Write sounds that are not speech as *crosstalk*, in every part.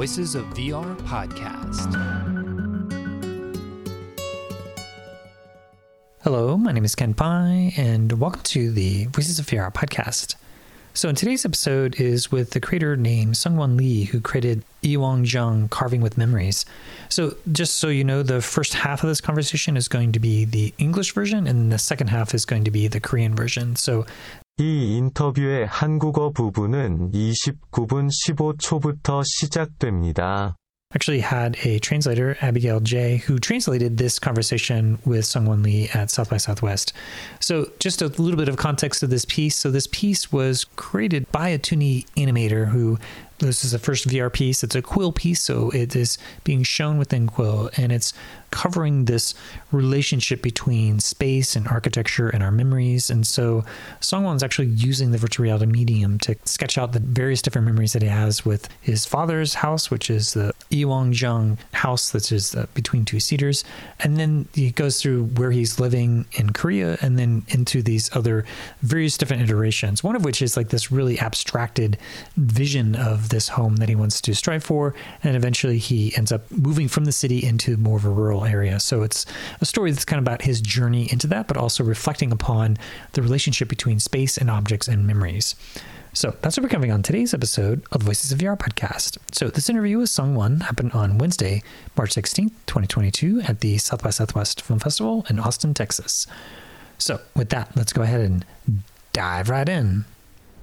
Voices of VR podcast. Hello, my name is Kent Bye, and welcome to the Voices of VR podcast. So, in today's episode is with the creator named Sungwon Lee, who created Iwang Jung Carving with Memories. So, just so you know, the first half of this conversation is going to be the English version, and the second half is going to be the Korean version. So, 이 인터뷰의 한국어 부분은 29분 15초부터 시작됩니다. actually had a translator, Abigail J, who translated this conversation with Sungwon Lee at South by Southwest. So, just a little bit of context of this piece. So, this piece was created by a 2D animator who this is the first VR piece. It's a Quill piece, so it is being shown within Quill, and it's covering this relationship between space and architecture and our memories. And so Sungwon's actually using the virtual reality medium to sketch out the various different memories that he has with his father's house, which is the Iwangjung house, that is uh, between two cedars. And then he goes through where he's living in Korea and then into these other various different iterations, one of which is like this really abstracted vision of this home that he wants to strive for. And eventually he ends up moving from the city into more of a rural area. So it's a story that's kind of about his journey into that, but also reflecting upon the relationship between space and objects and memories. So that's what we're covering on today's episode of Voices of VR podcast. So this interview with Sungwon happened on Wednesday, March 16th, 2022 at the South by Southwest Film Festival in Austin, Texas. So with that, let's go ahead and dive right in.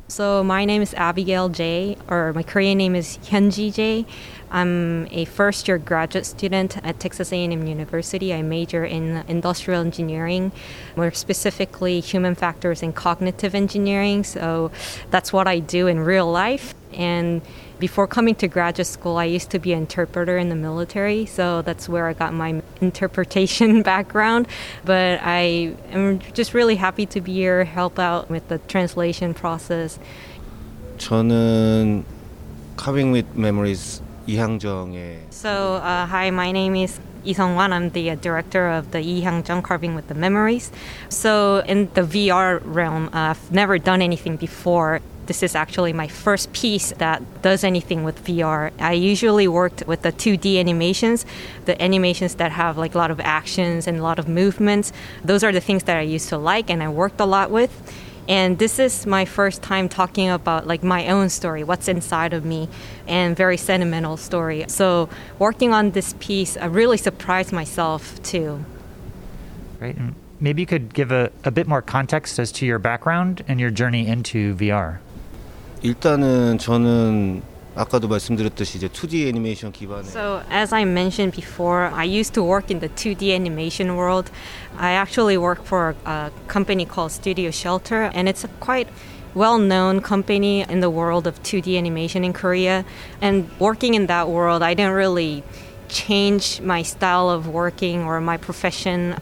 So my name is Abigail J, or my Korean name is Hyunji J. I'm a first-year graduate student at Texas A&M University. I major in industrial engineering, more specifically human factors and cognitive engineering. So that's what I do in real life And before coming to graduate school, I used to be an interpreter in the military, so that's where I got my interpretation *laughs* background. But I am just really happy to be here, help out with the translation process. 저는 Carving with Memories 이향정의 So, uh, hi, my name is Lee Sung-wan. I'm the uh, director of the Lee Hyang-jung Carving with the Memories. So, in the VR realm, uh, I've never done anything before. This is actually my first piece that does anything with VR. I usually worked with the 2D animations, the animations that have like a lot of actions and a lot of movements. Those are the things that I used to like and I worked a lot with. And this is my first time talking about like my own story, what's inside of me, and very sentimental story. So working on this piece, I really surprised myself too. Right. Mm. Maybe you could give a, a bit more context as to your background and your journey into VR. 일단은 저는 아까도 말씀드렸듯이 이제 2D 애니메이션 기반의 So, as I mentioned before, I used to work in the 2D animation world. I actually work for a company called Studio Shelter, and it's a quite well known company in the world of 2D animation in Korea. And working in that world, I didn't really change my style of working or my profession.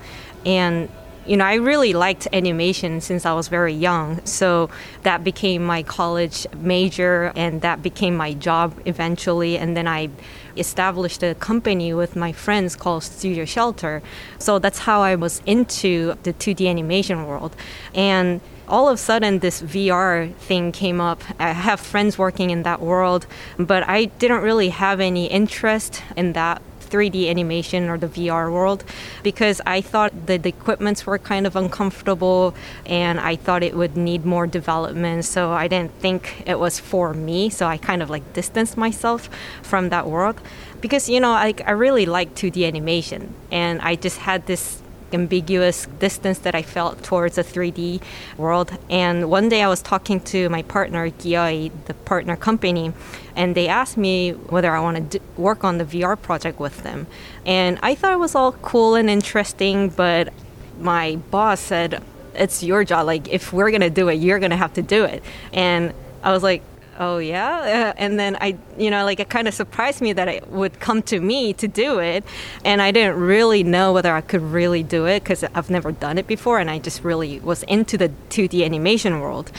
And you know, I really liked animation since I was very young. So that became my college major and that became my job eventually. And then I established a company with my friends called Studio Shelter. So that's how I was into the 2D animation world. And all of a sudden this VR thing came up. I have friends working in that world, but I didn't really have any interest in that 3D animation or the VR world because I thought that the equipments were kind of uncomfortable and I thought it would need more development. So I didn't think it was for me. So I kind of like distanced myself from that world because, you know, I, I really like 2D animation and I just had this ambiguous distance that I felt towards the 3D world. And one day I was talking to my partner, Gioi, the partner company, and they asked me whether I want to work on the VR project with them. And I thought it was all cool and interesting, but my boss said, it's your job. Like, if we're going to do it, you're going to have to do it. And I was like, oh yeah? Uh, and then i you know like it kind of surprised me that it would come to me to do it and i didn't really know whether i could really do it because i've never done it before and i just really was into the 2d animation world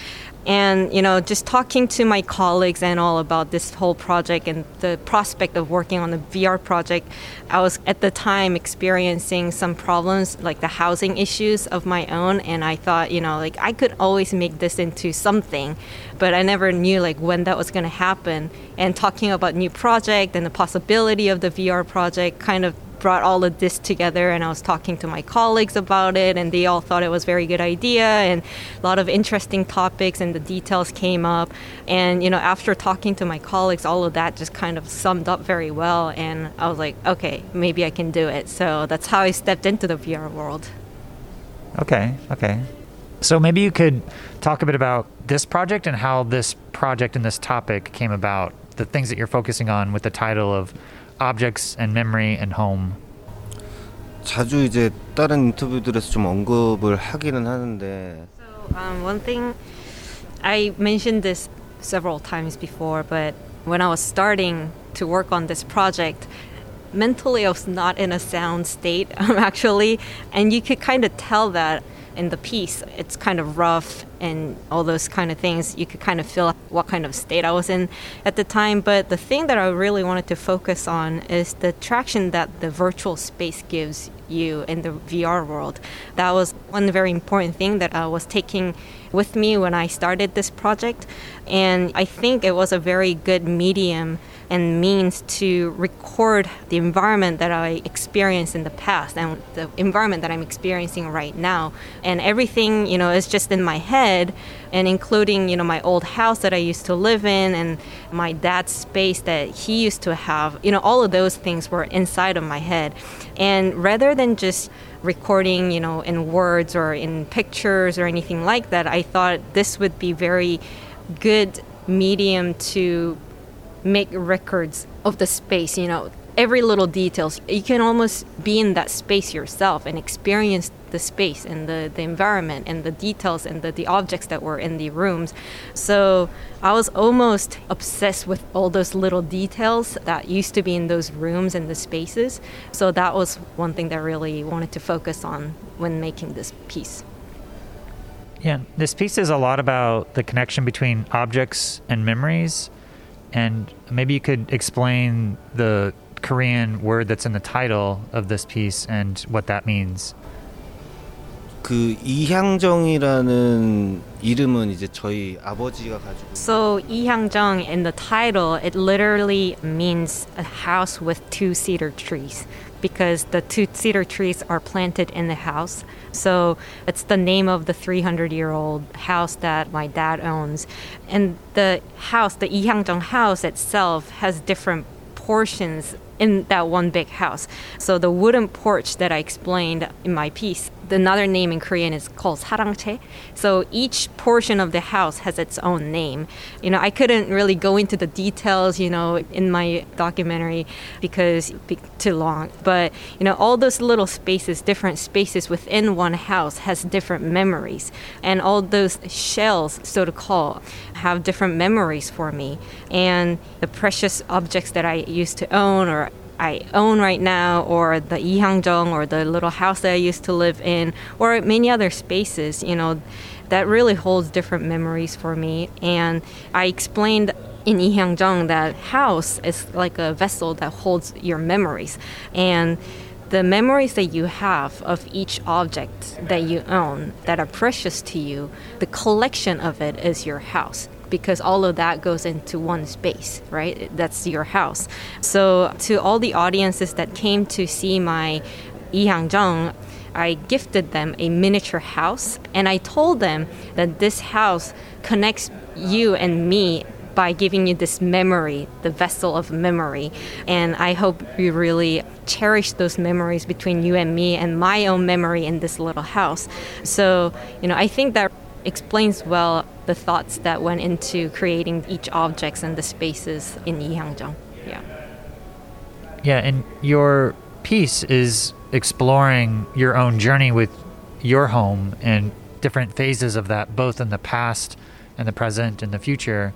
And, you know, just talking to my colleagues and all about this whole project and the prospect of working on the VR project, I was at the time experiencing some problems, like the housing issues of my own. And I thought, you know, like I could always make this into something, but I never knew like when that was going to happen. And talking about new project and the possibility of the VR project kind of brought all of this together and I was talking to my colleagues about it and they all thought it was a very good idea and a lot of interesting topics and the details came up. And you know after talking to my colleagues all of that just kind of summed up very well and I was like okay maybe I can do it. So that's how I stepped into the VR world. Okay, okay. So maybe you could talk a bit about this project and how this project and this topic came about, the things that you're focusing on with the title of Objects and Memory and Home. 자주 이제 다른 인터뷰들에서 좀 언급을 하기는 하는데 So, um, one thing I mentioned this several times before, but when I was starting to work on this project, mentally I was not in a sound state *laughs* actually, and you could kind of tell that in the piece. It's kind of rough and all those kind of things. You could kind of feel what kind of state I was in at the time. But the thing that I really wanted to focus on is the traction that the virtual space gives you in the VR world. That was one very important thing that I was taking with me when I started this project. And I think it was a very good medium and means to record the environment that I experienced in the past and the environment that I'm experiencing right now. And everything, you know, is just in my head and including, you know, my old house that I used to live in and my dad's space that he used to have. You know, all of those things were inside of my head. And rather than just recording, you know, in words or in pictures or anything like that, I thought this would be very good medium to make records of the space, you know, every little details. You can almost be in that space yourself and experience the space and the, the environment and the details and the, the objects that were in the rooms. So I was almost obsessed with all those little details that used to be in those rooms and the spaces. So that was one thing that I really wanted to focus on when making this piece. Yeah, this piece is a lot about the connection between objects and memories. And maybe you could explain the Korean word that's in the title of this piece and what that means. 그 이향정이라는 이름은 이제 저희 아버지가 가지고 So Ihangjong in the title, it literally means a house with two cedar trees because the two cedar trees are planted in the house. So it's the name of the 300 year old house that my dad owns. And the house, the Ihyangjeong house itself, has different portions in that one big house. So the wooden porch that I explained in my piece, another name in Korean is called sarangche. So each portion of the house has its own name. You know, I couldn't really go into the details, you know, in my documentary because it'd be too long. But, you know, all those little spaces, different spaces within one house has different memories. And all those shells, so to call, have different memories for me. And the precious objects that I used to own or I own right now, or the Ihyangjeong, or the little house that I used to live in, or many other spaces, you know, that really holds different memories for me. And I explained in Ihyangjeong that house is like a vessel that holds your memories. And the memories that you have of each object that you own that are precious to you, the collection of it is your house because all of that goes into one space, right? That's your house. So, to all the audiences that came to see my Ihyangjeong, I gifted them a miniature house and I told them that this house connects you and me by giving you this memory, the vessel of memory. And I hope you really cherish those memories between you and me and my own memory in this little house. So, you know, I think that explains well the thoughts that went into creating each objects and the spaces in Ihyangjeong. Yeah. Yeah, and your piece is exploring your own journey with your home and different phases of that, both in the past and the present and the future,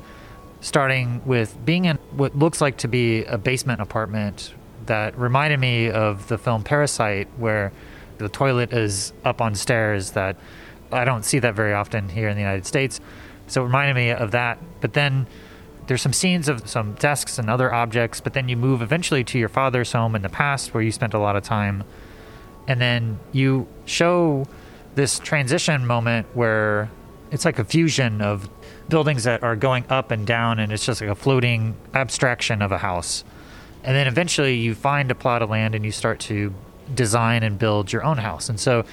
starting with being in what looks like to be a basement apartment that reminded me of the film Parasite, where the toilet is up on stairs that I don't see that very often here in the United States. So it reminded me of that. But then there's some scenes of some desks and other objects, but then you move eventually to your father's home in the past where you spent a lot of time. And then you show this transition moment where it's like a fusion of buildings that are going up and down, and it's just like a floating abstraction of a house. And then eventually you find a plot of land and you start to design and build your own house. And so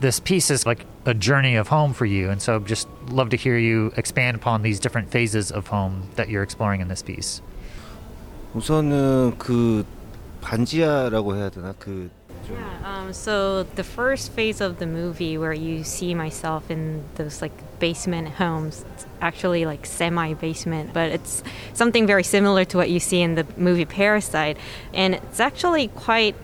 this piece is like a journey of home for you. And so just love to hear you expand upon these different phases of home that you're exploring in this piece. 우선은 그 반지하라고 해야 되나 그 Yeah. Um, so the first phase of the movie, where you see myself in those like basement homes, it's actually like semi-basement, but it's something very similar to what you see in the movie Parasite, and it's actually quite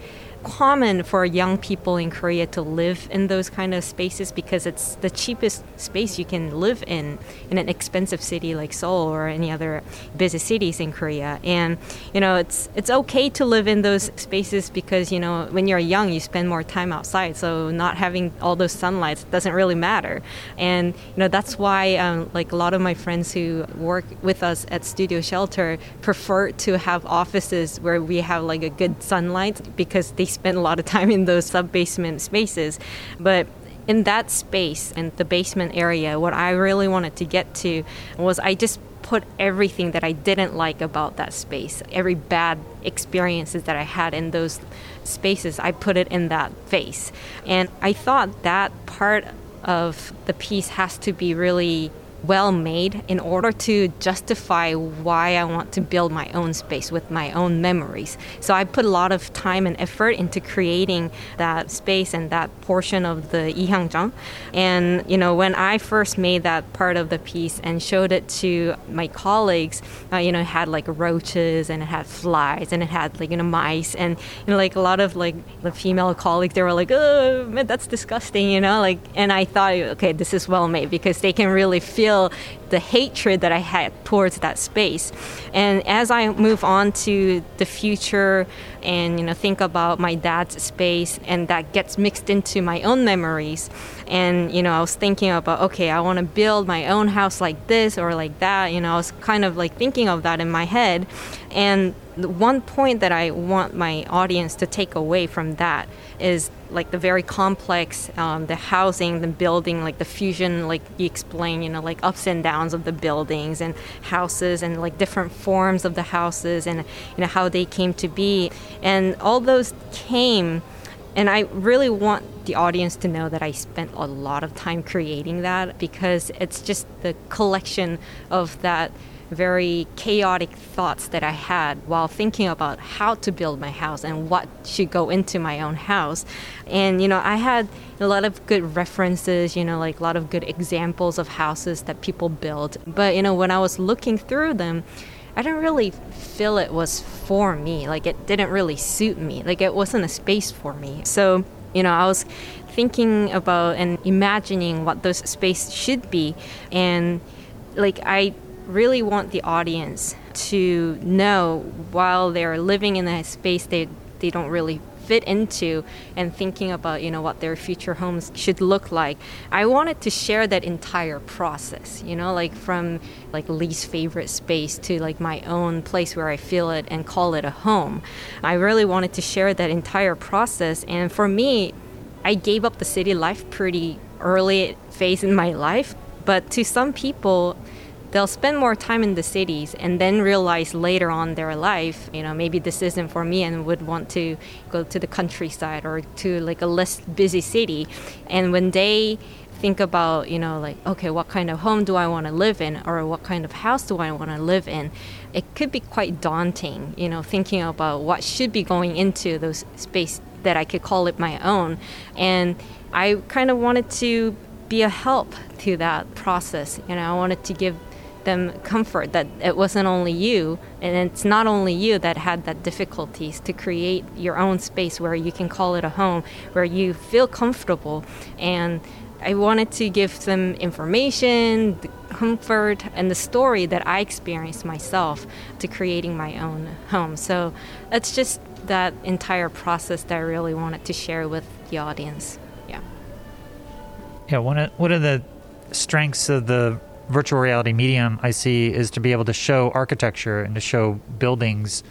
common for young people in Korea to live in those kind of spaces because it's the cheapest space you can live in in an expensive city like Seoul or any other busy cities in Korea. And you know, it's it's okay to live in those spaces because you know when you're young, you spend more time outside, so not having all those sunlights doesn't really matter. And you know that's why um, like a lot of my friends who work with us at Studio Shelter prefer to have offices where we have like a good sunlight because they spend a lot of time in those sub basement spaces. But in that space and the basement area, what I really wanted to get to was I just put everything that I didn't like about that space, every bad experiences that I had in those spaces, I put it in that face. And I thought that part of the piece has to be really well made in order to justify why I want to build my own space with my own memories. So I put a lot of time and effort into creating that space and that portion of the Ihyangjeong. And you know, when I first made that part of the piece and showed it to my colleagues, uh, you know, it had like roaches and it had flies and it had like you know mice and you know like a lot of like the female colleagues they were like, oh man, that's disgusting, you know, like and I thought okay, this is well made because they can really feel feel the hatred that I had towards that space. And as I move on to the future and you know think about my dad's space and that gets mixed into my own memories and you know I was thinking about okay, I want to build my own house like this or like that, you know, I was kind of like thinking of that in my head. And the one point that I want my audience to take away from that is like the very complex, um, the housing, the building, like the fusion, like you explain, you know, like ups and downs of the buildings and houses and like different forms of the houses and, you know, how they came to be. And all those came. And I really want the audience to know that I spent a lot of time creating that because it's just the collection of that very chaotic thoughts that I had while thinking about how to build my house and what should go into my own house. And, you know, I had a lot of good references, you know, like a lot of good examples of houses that people build. But, you know, when I was looking through them, I didn't really feel it was for me. Like, it didn't really suit me. Like, it wasn't a space for me. So, you know, I was thinking about and imagining what those space should be. And, like, I really want the audience to know while they're living in a space they, they don't really fit into and thinking about you know what their future homes should look like i wanted to share that entire process you know like from like least favorite space to like my own place where i feel it and call it a home. I really wanted to share that entire process and for me i gave up the city life pretty early phase in my life but to some people they'll spend more time in the cities and then realize later on their life, you know, maybe this isn't for me and would want to go to the countryside or to like a less busy city. And when they think about, you know, like, okay, what kind of home do I want to live in or what kind of house do I want to live in? It could be quite daunting, you know, thinking about what should be going into those space that I could call it my own. And I kind of wanted to be a help to that process. You know, I wanted to give them comfort that it wasn't only you and it's not only you that had that difficulties to create your own space where you can call it a home where you feel comfortable and I wanted to give them information, the comfort, and the story that I experienced myself to creating my own home. So it's just that entire process that I really wanted to share with the audience. Yeah. Yeah, one of, one of the strengths of the virtual reality medium I see is to be able to show architecture and to show buildings.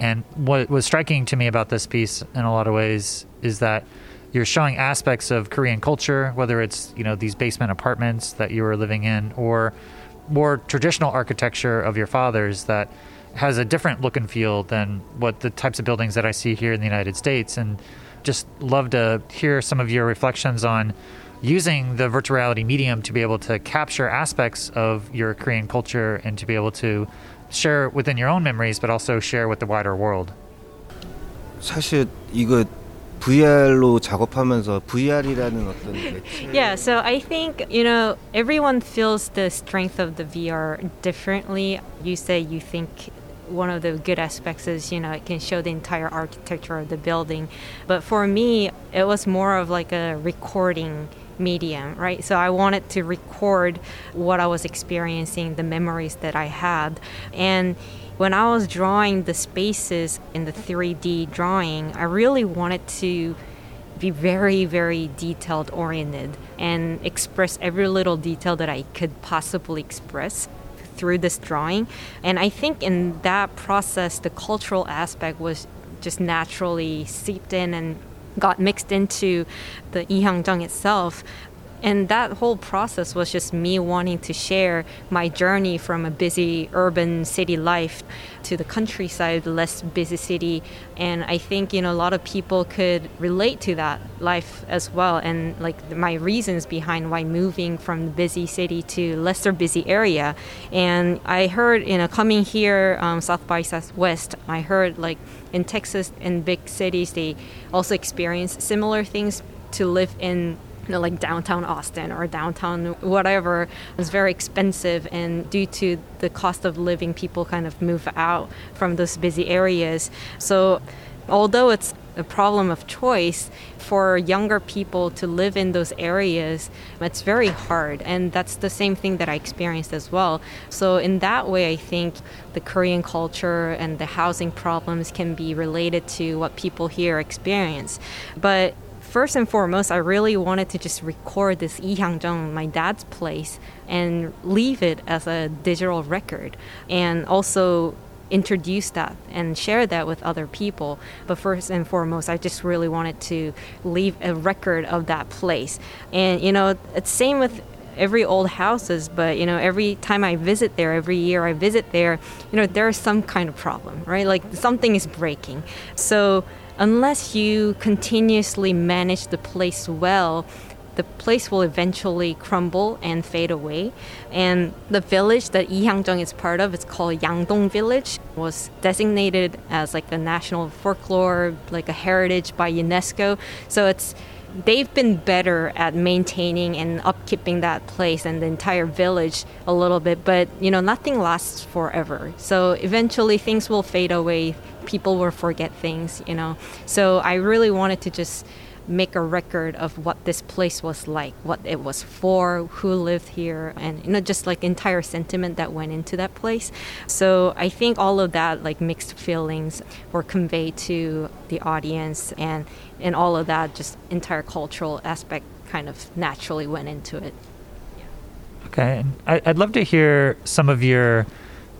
And what was striking to me about this piece in a lot of ways is that you're showing aspects of Korean culture, whether it's you know these basement apartments that you were living in, or more traditional architecture of your father's that has a different look and feel than what the types of buildings that I see here in the United States. And just love to hear some of your reflections on using the virtual reality medium to be able to capture aspects of your Korean culture and to be able to share within your own memories, but also share with the wider world. 사실 이거 VR로 작업하면서 VR이라는 어떤 매체 *laughs* Yeah, so I think, you know, everyone feels the strength of the VR differently. You say you think one of the good aspects is, you know, it can show the entire architecture of the building. But for me, it was more of like a recording medium, right? So I wanted to record what I was experiencing, the memories that I had. And when I was drawing the spaces in the 3D drawing, I really wanted to be very, very detailed oriented and express every little detail that I could possibly express through this drawing. And I think in that process, the cultural aspect was just naturally seeped in and got mixed into the Ihyangjeong itself. And that whole process was just me wanting to share my journey from a busy urban city life to the countryside, less busy city. And I think, you know, a lot of people could relate to that life as well. And like my reasons behind why moving from the busy city to lesser busy area. And I heard, you know, coming here, um, South by Southwest, I heard like in Texas and big cities, they also experience similar things to live in you know, like downtown Austin or downtown whatever was very expensive, and due to the cost of living, people kind of move out from those busy areas. So, although it's a problem of choice for younger people to live in those areas, it's very hard, and that's the same thing that I experienced as well. So, in that way, I think the Korean culture and the housing problems can be related to what people here experience, but first and foremost, I really wanted to just record this Lee Hyang-jung, my dad's place, and leave it as a digital record, and also introduce that and share that with other people. But first and foremost, I just really wanted to leave a record of that place. And you know, it's same with every old houses but you know every time i visit there every year i visit there you know there's some kind of problem right like something is breaking so unless you continuously manage the place well, the place will eventually crumble and fade away. And the village that Ihyangjeong is part of, it's called Yangdong Village, was designated as like a national folklore, like a heritage by UNESCO. So it's they've been better at maintaining and upkeeping that place and the entire village a little bit but you know nothing lasts forever so eventually things will fade away people will forget things, you know. So I really wanted to just make a record of what this place was like, what it was for, who lived here, and you know, just like entire sentiment that went into that place. So I think all of that, like mixed feelings, were conveyed to the audience, and and all of that, just entire cultural aspect, kind of naturally went into it. Okay, I'd love to hear some of your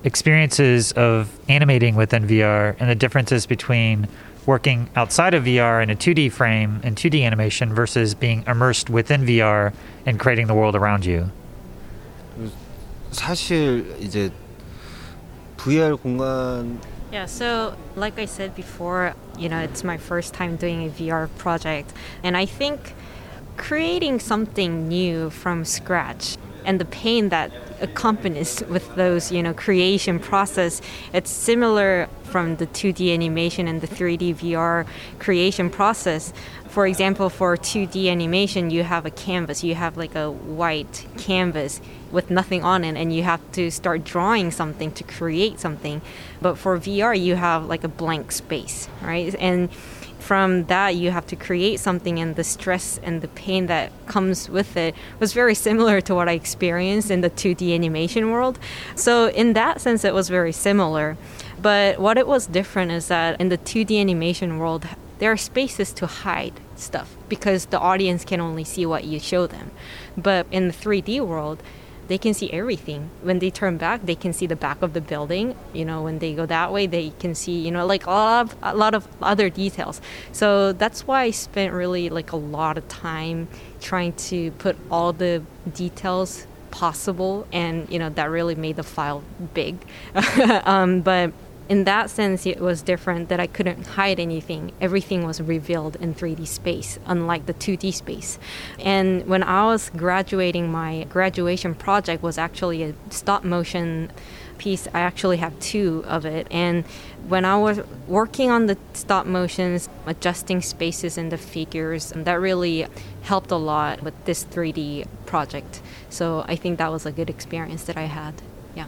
experiences of animating within VR and the differences between working outside of VR in a 2D frame and 2D animation versus being immersed within VR and creating the world around you. 사실 이제 VR 공간 Yeah, so like I said before, you know, it's my first time doing a VR project, and I think creating something new from scratch and the pain that accompanies with those you know creation process. It's similar from the 2d animation and the 3d vr creation process. For example for 2d animation you have a canvas. You have like a white canvas with nothing on it and you have to start drawing something to create something. But for vr you have like a blank space right? And from that you have to create something and the stress and the pain that comes with it was very similar to what I experienced in the 2D animation world. So in that sense it was very similar. But what it was different is that in the 2D animation world there are spaces to hide stuff because the audience can only see what you show them. But in the 3D world they can see everything. When they turn back, they can see the back of the building. You know, when they go that way, they can see, you know, like a lot of, a lot of other details. So that's why I spent really like a lot of time trying to put all the details possible and you know that really made the file big *laughs* um, but in that sense, it was different that I couldn't hide anything. Everything was revealed in 3D space, unlike the 2D space. And when I was graduating, my graduation project was actually a stop motion piece. I actually have two of it. And when I was working on the stop motions, adjusting spaces and the figures, and that really helped a lot with this 3D project. So I think that was a good experience that I had. Yeah.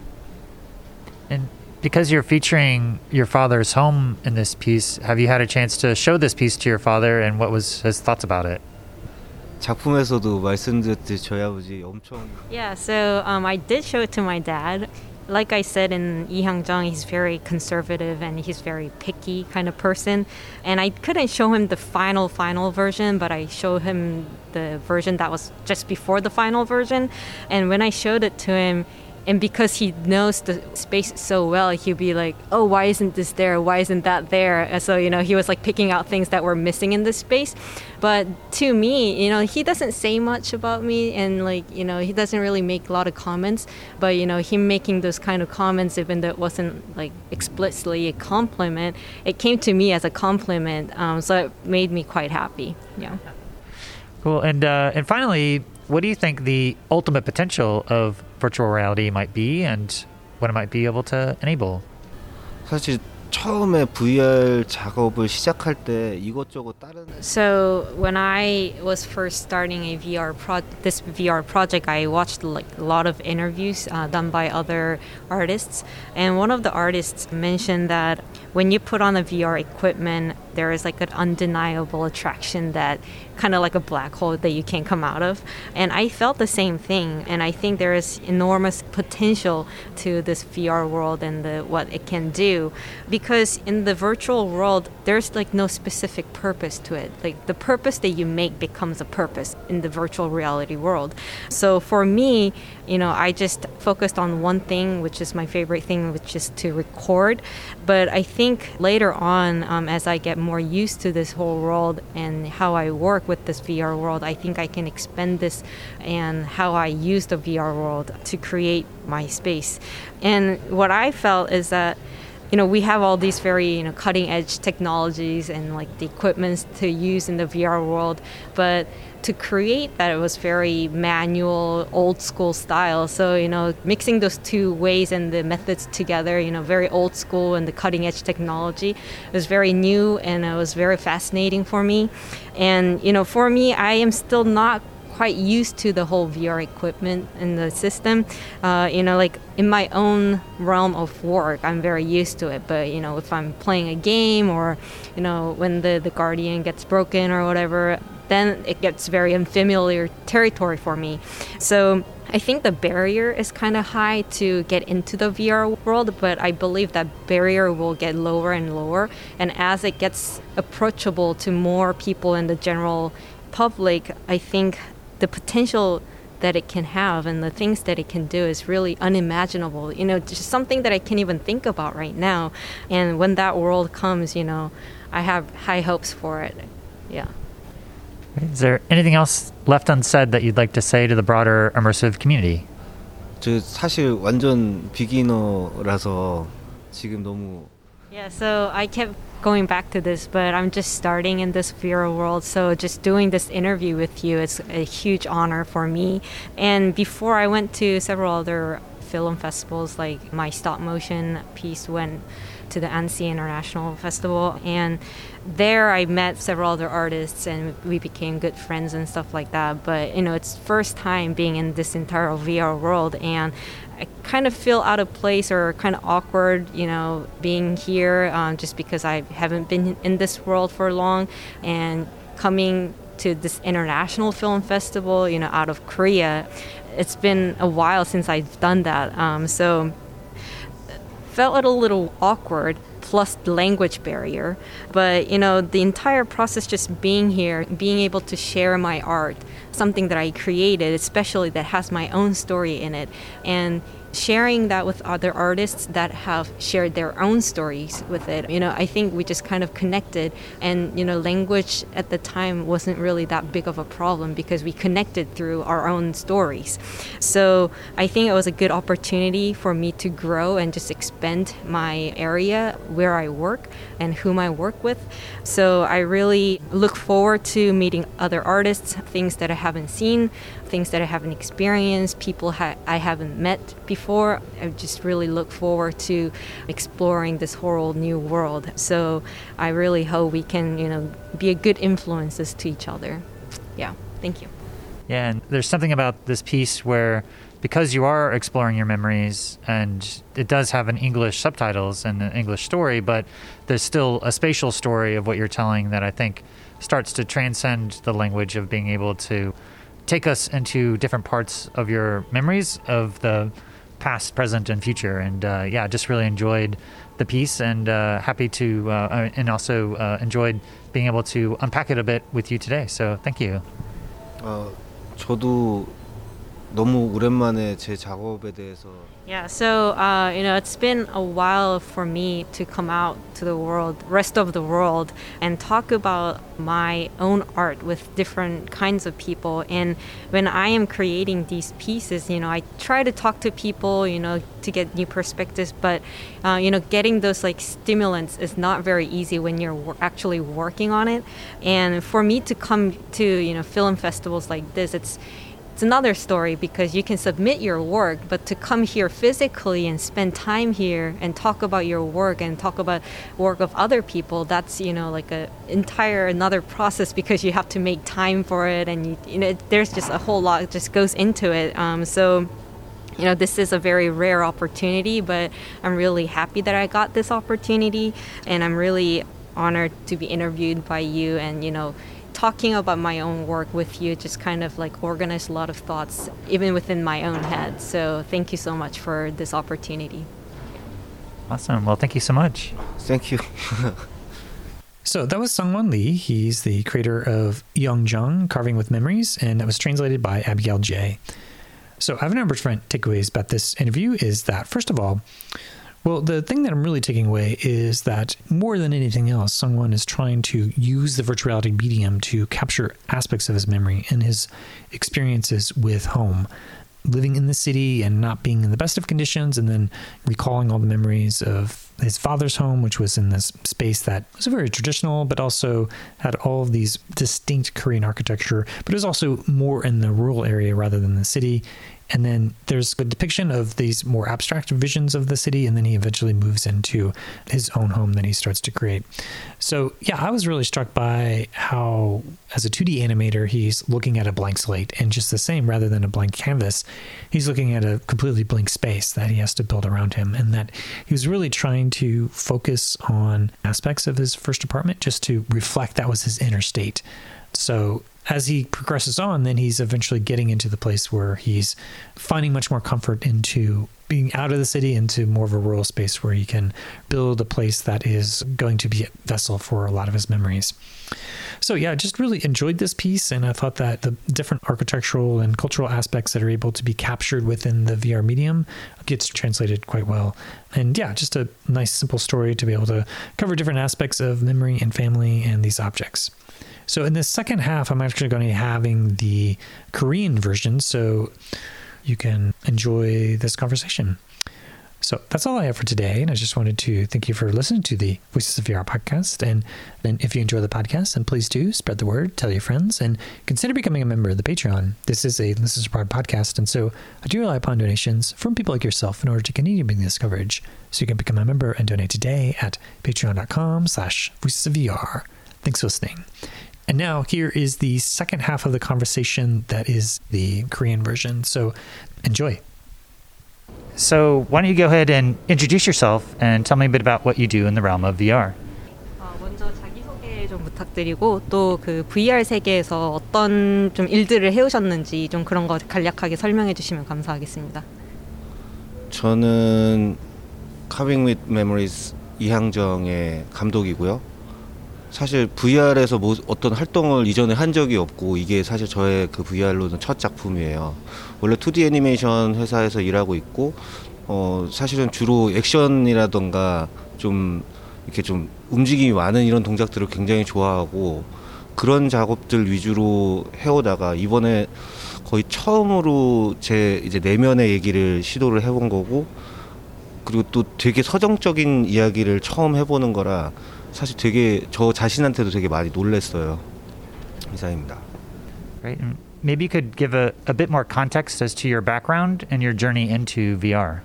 And because you're featuring your father's home in this piece, have you had a chance to show this piece to your father and what was his thoughts about it? 작품에서도 말씀드렸듯이 저희 아버지 엄청 Yeah, so um, I did show it to my dad. Like I said in Lee Hyung-jung, he's very conservative and he's very picky kind of person. And I couldn't show him the final, final version, but I showed him the version that was just before the final version. And when I showed it to him, and because he knows the space so well he'll be like oh why isn't this there? Why isn't that there? And so you know he was like picking out things that were missing in this space. But to me you know he doesn't say much about me and like you know he doesn't really make a lot of comments. But you know him making those kind of comments even though it wasn't like explicitly a compliment it came to me as a compliment um, so it made me quite happy yeah. Cool. And uh, and finally, what do you think the ultimate potential of virtual reality might be, and what it might be able to enable? 사실 처음에 VR 작업을 시작할 때 이것저것 다른 So when I was first starting a VR pro this VR project, I watched like a lot of interviews uh, done by other artists, and one of the artists mentioned that when you put on the VR equipment, there is like an undeniable attraction that kind of like a black hole that you can't come out of. And I felt the same thing, and I think there is enormous potential to this VR world and the, what it can do, because in the virtual world, there's like no specific purpose to it. Like the purpose that you make becomes a purpose in the virtual reality world. So for me, you know, I just focused on one thing, which is my favorite thing, which is to record. But I think later on, um, as I get more used to this whole world and how I work with this VR world, I think I can expand this and how I use the VR world to create my space. And what I felt is that you know we have all these very you know cutting edge technologies and like the equipments to use in the VR world but to create that it was very manual old school style so you know mixing those two ways and the methods together you know very old school and the cutting edge technology was very new and it was very fascinating for me and you know for me I am still not quite used to the whole VR equipment and the system. Uh, you know, like in my own realm of work, I'm very used to it. But you know, if I'm playing a game or you know when the the Guardian gets broken or whatever, then it gets very unfamiliar territory for me. So. I think the barrier is kind of high to get into the VR world, but I believe that barrier will get lower and lower. And as it gets approachable to more people in the general public, I think the potential that it can have and the things that it can do is really unimaginable. You know, just something that I can't even think about right now. And when that world comes, you know, I have high hopes for it. Yeah. Is there anything else left unsaid that you'd like to say to the broader immersive community? 저 사실 완전 비기너라서 지금 너무 Yeah, so I kept going back to this, but I'm just starting in this VR world. So just doing this interview with you is a huge honor for me. And before I went to several other film festivals, like my stop motion piece went to the Annecy International Festival, and there I met several other artists, and we became good friends and stuff like that. But you know, it's first time being in this entire VR world, and I kind of feel out of place or kind of awkward, you know, being here um, just because I haven't been in this world for long and coming to this international film festival, you know, out of Korea. It's been a while since I've done that. Um, so felt a little awkward. plus language barrier. But, you know, the entire process just being here, being able to share my art, something that I created, especially that has my own story in it, and sharing that with other artists that have shared their own stories with it. You know, I think we just kind of connected and, you know, language at the time wasn't really that big of a problem because we connected through our own stories. So I think it was a good opportunity for me to grow and just expand my area where I work and whom I work with. So I really look forward to meeting other artists, things that I haven't seen, things that I haven't experienced, people ha- I haven't met before. I just really look forward to exploring this whole new world. So I really hope we can, you know, be a good influences to each other. Yeah, thank you. Yeah, and there's something about this piece where because you are exploring your memories and it does have an English subtitles and an English story, but there's still a spatial story of what you're telling that I think starts to transcend the language of being able to take us into different parts of your memories of the past, present, and future. And uh, yeah, just really enjoyed the piece and uh, happy to, uh, and also uh, enjoyed being able to unpack it a bit with you today. So thank you. 어, 저도 너무 오랜만에 제 작업에 대해서 yeah, so uh, you know, it's been a while for me to come out to the world, rest of the world, and talk about my own art with different kinds of people. And when I am creating these pieces, you know, I try to talk to people, you know, to get new perspectives. But uh, you know, getting those like stimulants is not very easy when you're wor- actually working on it. And for me to come to you know film festivals like this, it's it's another story because you can submit your work, but to come here physically and spend time here and talk about your work and talk about work of other people, that's you know like a entire another process because you have to make time for it, and you, you know there's just a whole lot just goes into it. Um, so you know this is a very rare opportunity but i'm really happy that i got this opportunity and i'm really honored to be interviewed by you and you know talking about my own work with you just kind of like organized a lot of thoughts even within my own head so thank you so much for this opportunity Awesome. Well, thank you so much. Thank you. *laughs* So that was Sungwon Lee. He's the creator of Youngjung, Carving with Memories, and that was translated by Abigail J. So I have a number of different takeaways about this interview is that, first of all, well, the thing that I'm really taking away is that more than anything else, Sungwon is trying to use the virtual reality medium to capture aspects of his memory and his experiences with home. Living in the city and not being in the best of conditions, and then recalling all the memories of his father's home, which was in this space that was very traditional, but also had all of these distinct Korean architecture, but it was also more in the rural area rather than the city. And then there's a depiction of these more abstract visions of the city, and then he eventually moves into his own home that he starts to create. So, yeah, I was really struck by how, as a 2D animator, he's looking at a blank slate, and just the same, rather than a blank canvas, he's looking at a completely blank space that he has to build around him, and that he was really trying to focus on aspects of his first apartment just to reflect that was his inner state. So as he progresses on, then he's eventually getting into the place where he's finding much more comfort into being out of the city into more of a rural space where he can build a place that is going to be a vessel for a lot of his memories. So yeah, I just really enjoyed this piece, and I thought that the different architectural and cultural aspects that are able to be captured within the VR medium gets translated quite well. And yeah, just a nice simple story to be able to cover different aspects of memory and family and these objects. So in the second half, I'm actually going to be having the Korean version, so you can enjoy this conversation. So that's all I have for today. And I just wanted to thank you for listening to the Voices of VR podcast. And then if you enjoy the podcast, then please do spread the word, tell your friends, and consider becoming a member of the Patreon. This is a This is Abroad podcast. And so I do rely upon donations from people like yourself in order to continue bringing this coverage. So you can become a member and donate today at patreon.com slash voices of VR. Thanks for listening. And now here is the second half of the conversation that is the Korean version. So enjoy. So, why don't you go ahead and introduce yourself and tell me a bit about what you do in the realm of VR? 어, 먼저 자기소개 좀 부탁드리고 또 그 VR 세계에서 어떤 좀 일들을 해오셨는지 좀 그런 거 간략하게 설명해 주시면 감사하겠습니다. 저는 Carving with Memories 이항정의 감독이고요. 사실 VR에서 뭐 어떤 활동을 이전에 한 적이 없고 이게 사실 저의 그 VR로는 첫 작품이에요. 원래 2D 애니메이션 회사에서 일하고 있고 어 사실은 주로 액션이라던가 좀 이렇게 좀 움직임이 많은 이런 동작들을 굉장히 좋아하고 그런 작업들 위주로 해오다가 이번에 거의 처음으로 제 이제 내면의 얘기를 시도를 해본 거고 그리고 또 되게 서정적인 이야기를 처음 해보는 거라 사실 되게 저 자신한테도 되게 많이 놀랬어요. 이상입니다. Right. And maybe you could give a, a bit more context as to your background and your journey into VR.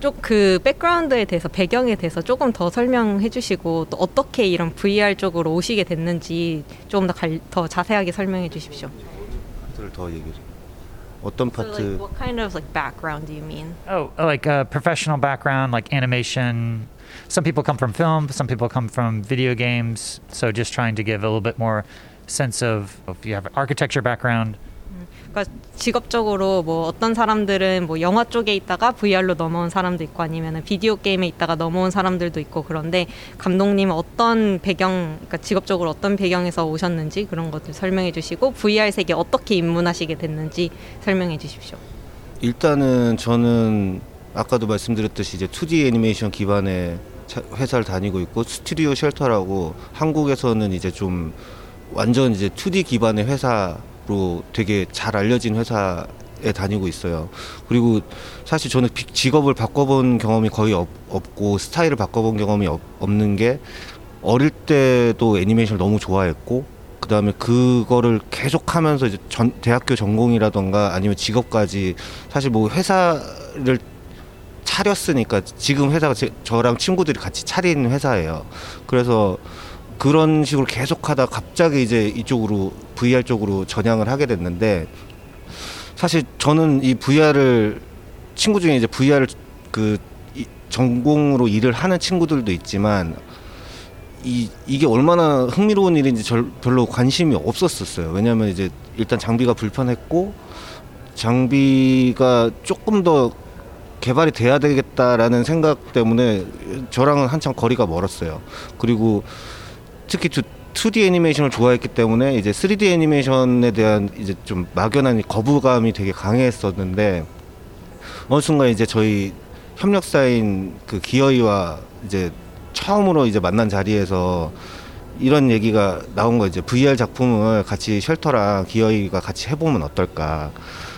쪽그 백그라운드에 대해서 배경에 대해서 조금 더 설명해 주시고 또 어떻게 이런 VR 쪽으로 오시게 됐는지 조금 더, 갈, 더 자세하게 설명해 주십시오. 파트를 더 얘기해. 줘. 어떤 So, like, 파트? what kind of like background do you mean? Oh, like a professional background, like animation. Some people come from film, some people come from video games. So just trying to give a little bit more sense of if you have an architecture background. 그러니까 직업적으로 뭐 어떤 사람들은 뭐 영화 쪽에 있다가 VR로 넘어온 사람도 있고 아니면은 비디오 게임에 있다가 넘어온 사람들도 있고 그런데 감독님은 어떤 배경, 그러니까 직업적으로 어떤 배경에서 오셨는지 그런 것들 설명해 주시고 VR 세계 어떻게 입문하시게 됐는지 설명해 주십시오. 일단은 저는 아까도 말씀드렸듯이 이제 2D 애니메이션 기반의 차- 회사를 다니고 있고 스튜디오 쉘터라고 한국에서는 이제 좀 완전 이제 2D 기반의 회사로 되게 잘 알려진 회사에 다니고 있어요. 그리고 사실 저는 비- 직업을 바꿔본 경험이 거의 없, 없고 스타일을 바꿔본 경험이 없, 없는 게 어릴 때도 애니메이션을 너무 좋아했고 그 다음에 그거를 계속 하면서 이제 전, 대학교 전공이라던가 아니면 직업까지 사실 뭐 회사를 차렸으니까 지금 회사가 제, 저랑 친구들이 같이 차린 회사예요. 그래서 그런 식으로 계속 하다 갑자기 이제 이쪽으로 VR 쪽으로 전향을 하게 됐는데 사실 저는 이 VR을 친구 중에 이제 VR을 그 이- 전공으로 일을 하는 친구들도 있지만 이 이게 얼마나 흥미로운 일인지 절, 별로 관심이 없었었어요. 왜냐하면 이제 일단 장비가 불편했고 장비가 조금 더 개발이 돼야 되겠다라는 생각 때문에 저랑은 한참 거리가 멀었어요. 그리고 특히 2D 애니메이션을 좋아했기 때문에 이제 3D 애니메이션에 대한 이제 좀 막연한 거부감이 되게 강했었는데 어느 순간 이제 저희 협력사인 그 기어이와 이제 처음으로 이제 만난 자리에서 이런 얘기가 나온 거 이제 VR 작품을 같이 쉘터랑 기어이가 같이 해보면 어떨까.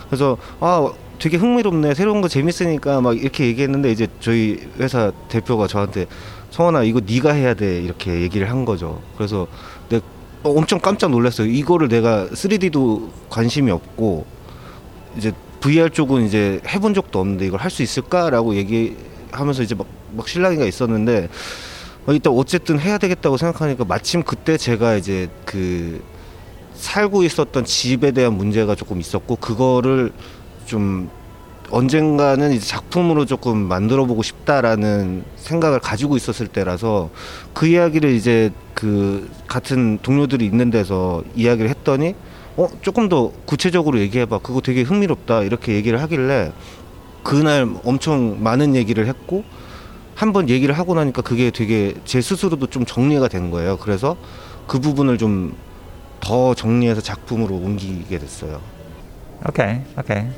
그래서 아 되게 흥미롭네 새로운 거 재밌으니까 막 이렇게 얘기했는데 이제 저희 회사 대표가 저한테 성원아 이거 네가 해야 돼 이렇게 얘기를 한 거죠. 그래서 내가 엄청 깜짝 놀랐어요. 이거를 내가 3D도 관심이 없고 이제 VR 쪽은 이제 해본 적도 없는데 이걸 할 수 있을까라고 얘기하면서 이제 막, 막 실랑이가 있었는데 어, 일단 어쨌든 해야 되겠다고 생각하니까 마침 그때 제가 이제 그 살고 있었던 집에 대한 문제가 조금 있었고 그거를 좀 언젠가는 이제 작품으로 조금 만들어 보고 싶다라는 생각을 가지고 있었을 때라서 그 이야기를 이제 그 같은 동료들이 있는 데서 이야기를 했더니 어 조금 더 구체적으로 얘기해 봐 그거 되게 흥미롭다 이렇게 얘기를 하길래 그날 엄청 많은 얘기를 했고 한 번 얘기를 하고 나니까 그게 되게 제 스스로도 좀 정리가 된 거예요 그래서 그 부분을 좀 더 정리해서 작품으로 옮기게 됐어요. Okay, okay.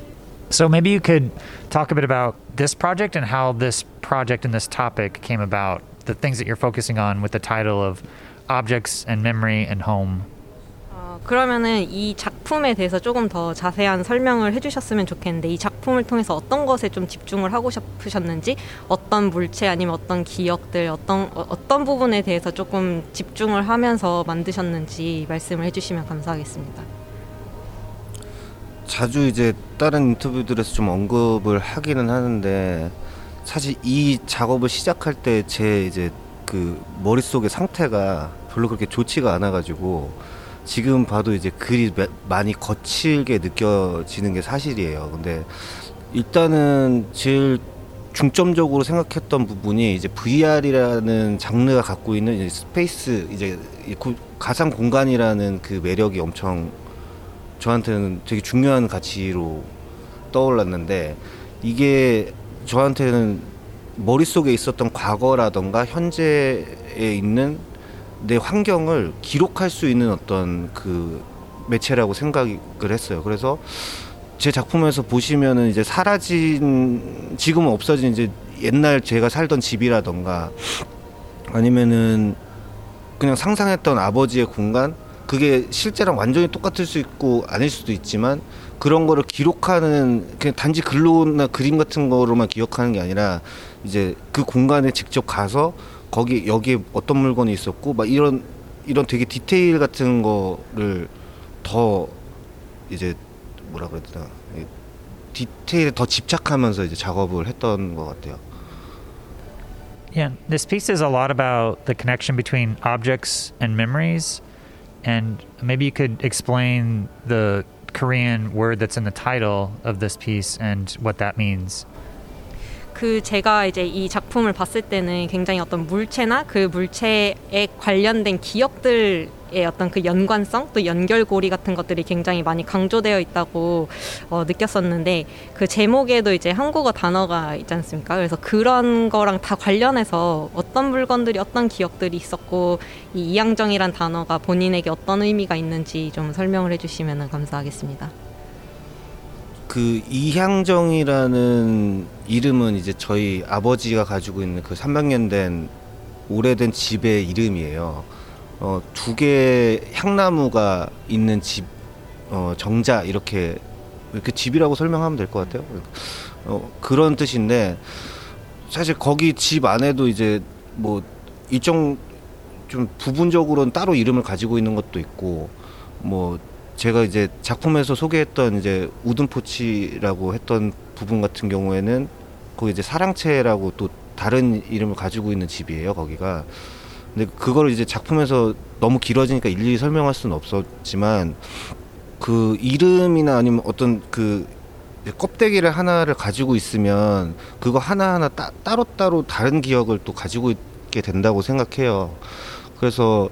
So maybe you could talk a bit about this project and how this project and this topic came about, the things that you're focusing on with the title of Objects and Memory and Home. 어, 그러면은 이 작품에 대해서 조금 더 자세한 설명을 해주셨으면 좋겠는데 이 작품을 통해서 어떤 것에 좀 집중을 하고 싶으셨는지 어떤 물체 아니면 어떤 기억들 어떤 어, 어떤 부분에 대해서 조금 집중을 하면서 만드셨는지 말씀을 해주시면 감사하겠습니다. 자주 이제 다른 인터뷰들에서 좀 언급을 하기는 하는데 사실 이 작업을 시작할 때 제 이제 그 머릿속의 상태가 별로 그렇게 좋지가 않아 가지고 지금 봐도 이제 글이 매- 많이 거칠게 느껴지는 게 사실이에요. 근데 일단은 제일 중점적으로 생각했던 부분이 이제 VR이라는 장르가 갖고 있는 이제 스페이스 이제 가상 공간이라는 그 매력이 엄청 저한테는 되게 중요한 가치로 떠올랐는데 이게 저한테는 머릿속에 있었던 과거라던가 현재에 있는 내 환경을 기록할 수 있는 어떤 그 매체라고 생각을 했어요. 그래서 제 작품에서 보시면은 이제 사라진 지금은 없어진 이제 옛날 제가 살던 집이라던가 아니면은 그냥 상상했던 아버지의 공간 그게 실제랑 완전히 똑같을 수 있고 아닐 수도 있지만 그런 거를 기록하는 그냥 단지 글로나 그림 같은 거로만 기억하는 게 아니라 이제 그 공간에 직접 가서 거기 여기에 어떤 물건이 있었고 막 이런 이런 되게 디테일 같은 거를 더 이제 뭐라 그래야 되나 이 디테일에 더 집착하면서 이제 작업을 했던 것 같아요. Yeah, this piece is a lot about the connection between objects and memories. And maybe you could explain the Korean word that's in the title of this piece and what that means. 그 제가 이제 이 작품을 봤을 때는 굉장히 어떤 물체나 그 물체에 관련된 기억들 의 어떤 그 연관성 또 연결고리 같은 것들이 굉장히 많이 강조되어 있다고 어, 느꼈었는데 그 제목에도 이제 한국어 단어가 있지 않습니까? 그래서 그런 거랑 다 관련해서 어떤 물건들이 어떤 기억들이 있었고 이 이양정이란 단어가 본인에게 어떤 의미가 있는지 좀 설명을 해주시면 감사하겠습니다. 그 이향정이라는 이름은 이제 저희 아버지가 가지고 있는 그 300년 된 오래된 집의 이름이에요. 어, 두 개의 향나무가 있는 집, 어, 정자 이렇게 이렇게 집이라고 설명하면 될 것 같아요. 어, 그런 뜻인데 사실 거기 집 안에도 이제 뭐 일정 좀 부분적으로는 따로 이름을 가지고 있는 것도 있고 뭐 제가 이제 작품에서 소개했던 이제 우든포치라고 했던 부분 같은 경우에는 거기 이제 사랑채라고 또 다른 이름을 가지고 있는 집이에요 거기가. 근데 그거를 이제 작품에서 너무 길어지니까 일일이 설명할 수는 없었지만 그 이름이나 아니면 어떤 그 껍데기를 하나를 가지고 있으면 그거 하나하나 따, 따로따로 다른 기억을 또 가지고 있게 된다고 생각해요. 그래서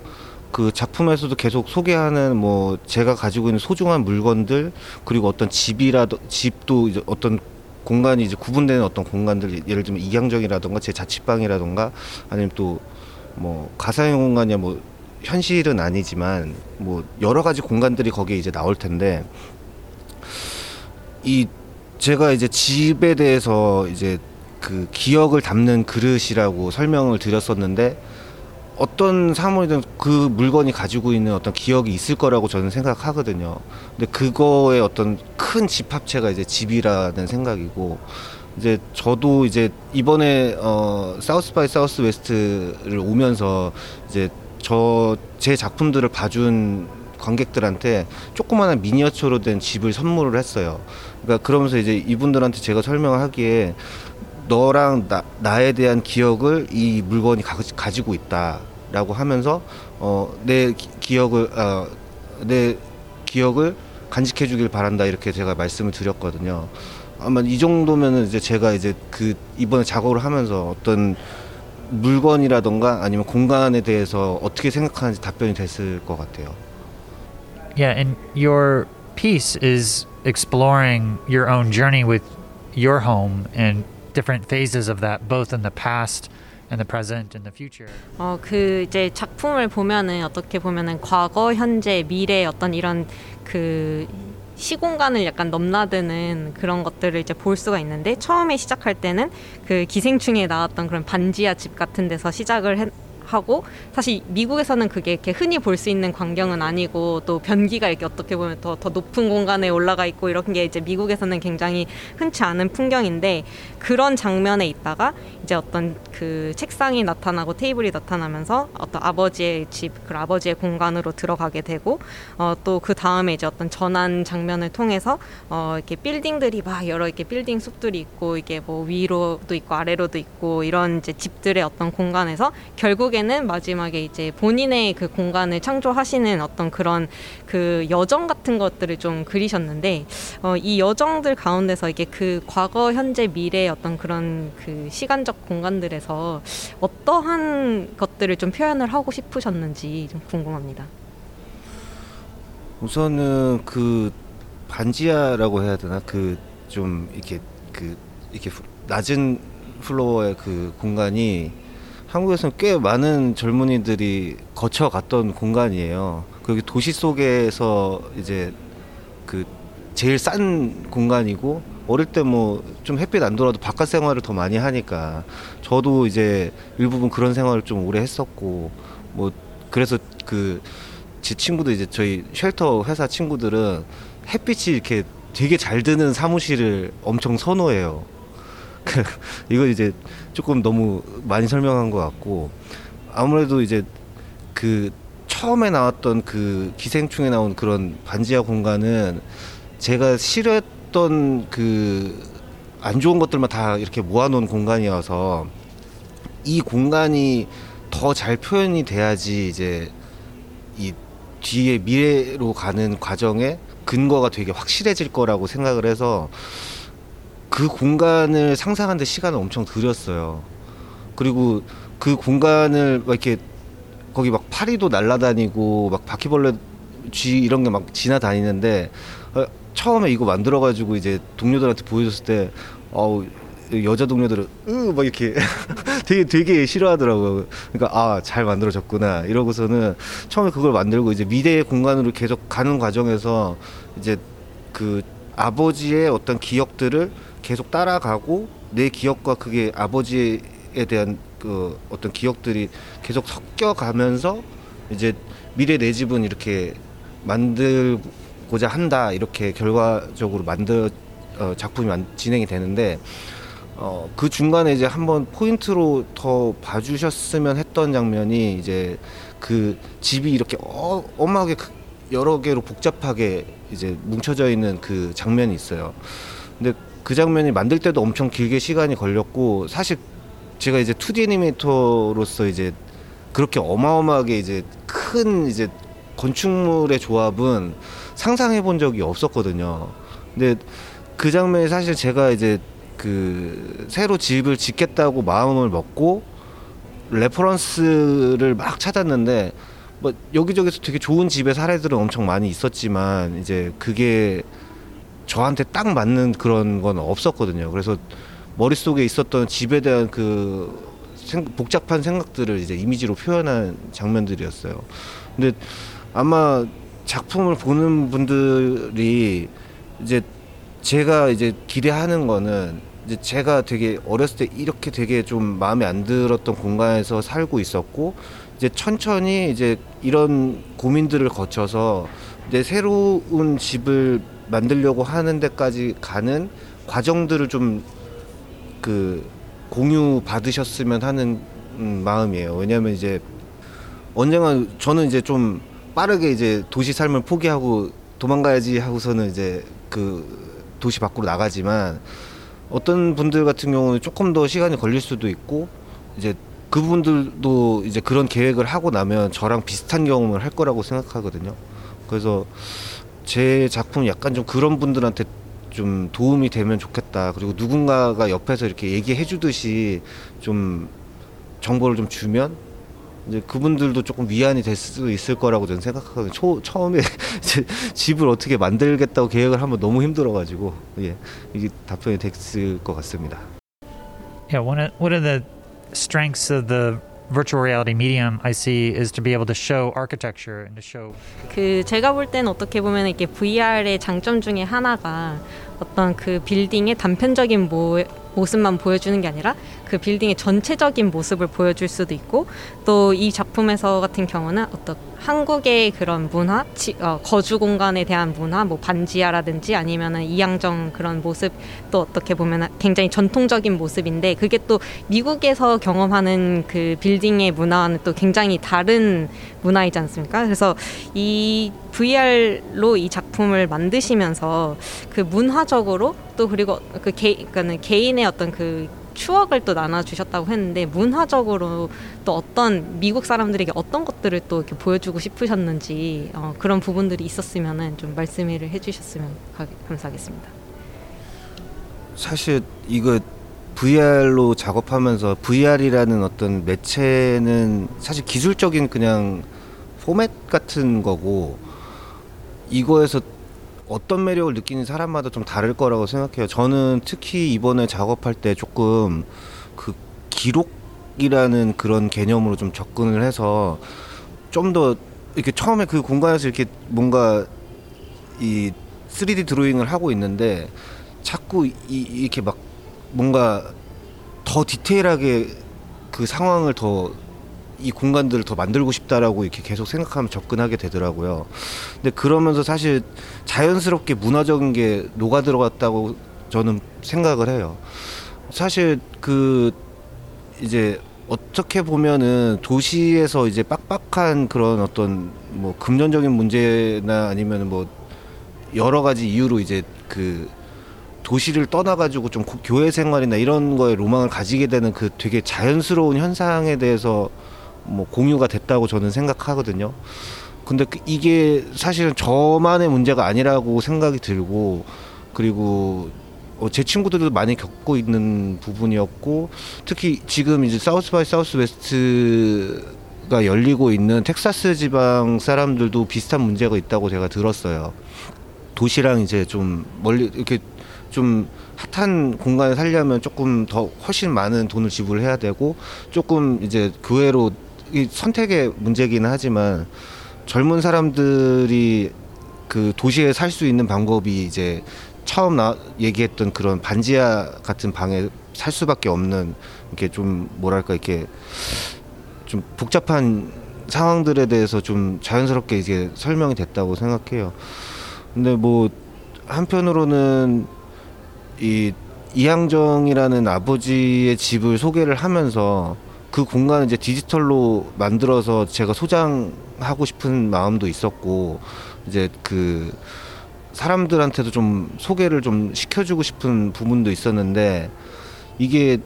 그 작품에서도 계속 소개하는 뭐 제가 가지고 있는 소중한 물건들 그리고 어떤 집이라도 집도 이제 어떤 공간이 이제 구분되는 어떤 공간들 예를 들면 이양정이라던가 제 자취방이라던가 아니면 또 뭐 가상의 공간이야 뭐 현실은 아니지만 뭐 여러 가지 공간들이 거기에 이제 나올 텐데 이 제가 이제 집에 대해서 이제 그 기억을 담는 그릇이라고 설명을 드렸었는데 어떤 사물이든 그 물건이 가지고 있는 어떤 기억이 있을 거라고 저는 생각하거든요. 근데 그거의 어떤 큰 집합체가 이제 집이라는 생각이고 이제 저도 이제 이번에 어 사우스 바이 사우스 웨스트를 오면서 이제 저 제 작품들을 봐준 관객들한테 조그마한 미니어처로 된 집을 선물을 했어요. 그러니까 그러면서 이제 이분들한테 제가 설명을 하기에 너랑 나, 나에 대한 기억을 이 물건이 가, 가지고 있다라고 하면서 어, 내 기- 기억을 어, 내 기억을 간직해 주길 바란다 이렇게 제가 말씀을 드렸거든요. 아마 이 정도면은 이제 제가 이제 그 이번에 작업을 하면서 어떤 물건이라던가 아니면 공간에 대해서 어떻게 생각하는지 답변이 됐을 것 같아요. Yeah, and your piece is exploring your own journey with your home and different phases of that, both in the past and the present and the future. 어, 그 이제 작품을 보면은 어떻게 보면은 과거, 현재, 미래 어떤 이런 그 시공간을 약간 넘나드는 그런 것들을 이제 볼 수가 있는데 처음에 시작할 때는 그 기생충에 나왔던 그런 반지하 집 같은 데서 시작을 했- 하고 사실 미국에서는 그게 이렇게 흔히 볼 수 있는 광경은 아니고 또 변기가 이렇게 어떻게 보면 더, 더 높은 공간에 올라가 있고 이런 게 이제 미국에서는 굉장히 흔치 않은 풍경인데 그런 장면에 있다가 이제 어떤 그 책상이 나타나고 테이블이 나타나면서 어떤 아버지의 집, 그 아버지의 공간으로 들어가게 되고 어, 또 그 다음에 이제 어떤 전환 장면을 통해서 어, 이렇게 빌딩들이 막 여러 이렇게 빌딩 숲들이 있고 이게 뭐 위로도 있고 아래로도 있고 이런 이제 집들의 어떤 공간에서 결국에는 마지막에 이제 본인의 그 공간을 창조하시는 어떤 그런 그 여정 같은 것들을 좀 그리셨는데 어, 이 여정들 가운데서 이게 그 과거, 현재, 미래의 어떤 그런 그 시간적 공간들에서 어떠한 것들을 좀 표현을 하고 싶으셨는지 좀 궁금합니다. 우선은 그 반지하라고 해야 되나 그 좀 이렇게 그 이렇게 후- 낮은 플로어의 그 공간이 한국에서는 꽤 많은 젊은이들이 거쳐갔던 공간이에요. 거기 도시 속에서 이제 그 제일 싼 공간이고 어릴 때 뭐 좀 햇빛 안 돌아도 바깥 생활을 더 많이 하니까 저도 이제 일부분 그런 생활을 좀 오래 했었고 뭐 그래서 그 제 친구들 이제 저희 쉘터 회사 친구들은 햇빛이 이렇게 되게 잘 드는 사무실을 엄청 선호해요. 그 *laughs* 이거 이제 조금 너무 많이 설명한 것 같고 아무래도 이제 그 처음에 나왔던 그 기생충에 나온 그런 반지하 공간은 제가 싫 어했던 그 안 좋은 것들만 다 이렇게 모아놓은 공간이어서 이 공간이 더 잘 표현이 돼야지 이제 이 뒤에 미래로 가는 과정에 근거가 되게 확실해질 거라고 생각을 해서 그 공간을 상상하는데 시간을 엄청 들였어요. 그리고 그 공간을 막 이렇게 거기 막 파리도 날아다니고 막 바퀴벌레 쥐 이런 게 막 지나다니는데 어, 처음에 이거 만들어가지고 이제 동료들한테 보여줬을 때 어우 여자 동료들은 으막 이렇게 *laughs* 되게 되게 싫어하더라고요. 그러니까 아 잘 만들어졌구나 이러고서는 처음에 그걸 만들고 이제 미래의 공간으로 계속 가는 과정에서 이제 그 아버지의 어떤 기억들을 계속 따라가고 내 기억과 그게 아버지에 대한 그 어떤 기억들이 계속 섞여가면서 이제 미래 내 집은 이렇게 만들 고자 한다 이렇게 결과적으로 만들 어, 작품이 만- 진행이 되는데 어, 그 중간에 이제 한번 포인트로 더 봐주셨으면 했던 장면이 이제 그 집이 이렇게 어, 엄하게 그- 여러 개로 복잡하게 이제 뭉쳐져 있는 그 장면이 있어요. 근데 그 장면이 만들 때도 엄청 길게 시간이 걸렸고 사실 제가 이제 2D 애니메이터로서 이제 그렇게 어마어마하게 이제 큰 이제 건축물의 조합은 상상해 본 적이 없었거든요. 근데 그 장면이 사실 제가 이제 그 새로 집을 짓겠다고 마음을 먹고 레퍼런스를 막 찾았는데 뭐 여기저기서 되게 좋은 집의 사례들은 엄청 많이 있었지만 이제 그게 저한테 딱 맞는 그런 건 없었거든요. 그래서 머릿속에 있었던 집에 대한 그 생- 복잡한 생각들을 이제 이미지로 표현한 장면들이었어요. 근데 아마 작품을 보는 분들이 이제 제가 이제 기대하는 거는 이제 제가 되게 어렸을 때 이렇게 되게 좀 마음에 안 들었던 공간에서 살고 있었고 이제 천천히 이제 이런 고민들을 거쳐서 내 새로운 집을 만들려고 하는 데까지 가는 과정들을 좀 그 공유 받으셨으면 하는 음, 마음이에요. 왜냐하면 이제 언젠가 저는 이제 좀 빠르게 이제 도시 삶을 포기하고 도망가야지 하고서는 이제 그 도시 밖으로 나가지만 어떤 분들 같은 경우는 조금 더 시간이 걸릴 수도 있고 이제 그분들도 이제 그런 계획을 하고 나면 저랑 비슷한 경험을 할 거라고 생각하거든요. 그래서 제 작품 약간 좀 그런 분들한테 좀 도움이 되면 좋겠다. 그리고 누군가가 옆에서 이렇게 얘기해 주듯이 좀 정보를 좀 주면 이제 그분들도 조금 위안이 될수 있을 거라고 저는 생각하거든요. 초, 처음에 *laughs* 집을 어떻게 만들겠다고 계획을 하면 너무 힘들어가지고 예 이게 답변이 됐을 것 같습니다. Yeah, one of, one of the strengths of the virtual reality medium I see is to be able to show architecture and to show 그 제가 볼 때는 어떻게 보면 이게 VR의 장점 중에 하나가 어떤 그 빌딩의 단편적인 모, 모습만 보여주는 게 아니라 그 빌딩의 전체적인 모습을 보여줄 수도 있고 또 이 작품에서 같은 경우는 어떤 한국의 그런 문화, 지- 어, 거주 공간에 대한 문화, 뭐 반지하라든지 아니면은 이양정 그런 모습 또 어떻게 보면 굉장히 전통적인 모습인데 그게 또 미국에서 경험하는 그 빌딩의 문화와는 또 굉장히 다른 문화이지 않습니까? 그래서 이 VR로 이 작품을 만드시면서 그 문화적으로 또 그리고 그 개, 그러니까는 개인의 어떤 그 추억을 또 나눠주셨다고 했는데 문화적으로 또 어떤 미국 사람들에게 어떤 것들을 또 이렇게 보여주고 싶으셨는지 어, 그런 부분들이 있었으면은 좀 말씀을 해주셨으면 가- 감사하겠습니다. 사실 이거 VR로 작업하면서 VR이라는 어떤 매체는 사실 기술적인 그냥 포맷 같은 거고 이거에서 어떤 매력을 느끼는 사람마다 좀 다를 거라고 생각해요. 저는 특히 이번에 작업할 때 조금 그 기록이라는 그런 개념으로 좀 접근을 해서 좀 더 이렇게 처음에 그 공간에서 이렇게 뭔가 이 3D 드로잉을 하고 있는데 자꾸 이, 이렇게 막 뭔가 더 디테일하게 그 상황을 더 이 공간들을 더 만들고 싶다라고 이렇게 계속 생각하면 접근하게 되더라고요. 근데 그러면서 사실 자연스럽게 문화적인 게 녹아 들어갔다고 저는 생각을 해요. 사실 그 이제 어떻게 보면은 도시에서 이제 빡빡한 그런 어떤 뭐 금전적인 문제나 아니면 뭐 여러 가지 이유로 이제 그 도시를 떠나가지고 좀 고- 교회 생활이나 이런 거에 로망을 가지게 되는 그 되게 자연스러운 현상에 대해서 뭐 공유가 됐다고 저는 생각하거든요. 근데 그- 이게 사실은 저만의 문제가 아니라고 생각이 들고 그리고 어, 제 친구들도 많이 겪고 있는 부분이었고 특히 지금 이제 사우스 바이 사우스 웨스트가 열리고 있는 텍사스 지방 사람들도 비슷한 문제가 있다고 제가 들었어요. 도시랑 이제 좀 멀리 이렇게 좀 핫한 공간을 살려면 조금 더 훨씬 많은 돈을 지불해야 되고 조금 이제 교회로 이 선택의 문제기는 하지만 젊은 사람들이 그 도시에 살 수 있는 방법이 이제 처음 나 얘기했던 그런 반지하 같은 방에 살 수밖에 없는 이렇게 좀 뭐랄까 이렇게 좀 복잡한 상황들에 대해서 좀 자연스럽게 이제 설명이 됐다고 생각해요. 근데 뭐 한편으로는 이 이항정이라는 아버지의 집을 소개를 하면서 그 공간을 이제 디지털로 만들어서 제가 소장하고 싶은 마음도 있었고 이제 그 사람들한테도 좀 소개를 좀 시켜주고 싶은 부분도 있었는데 이게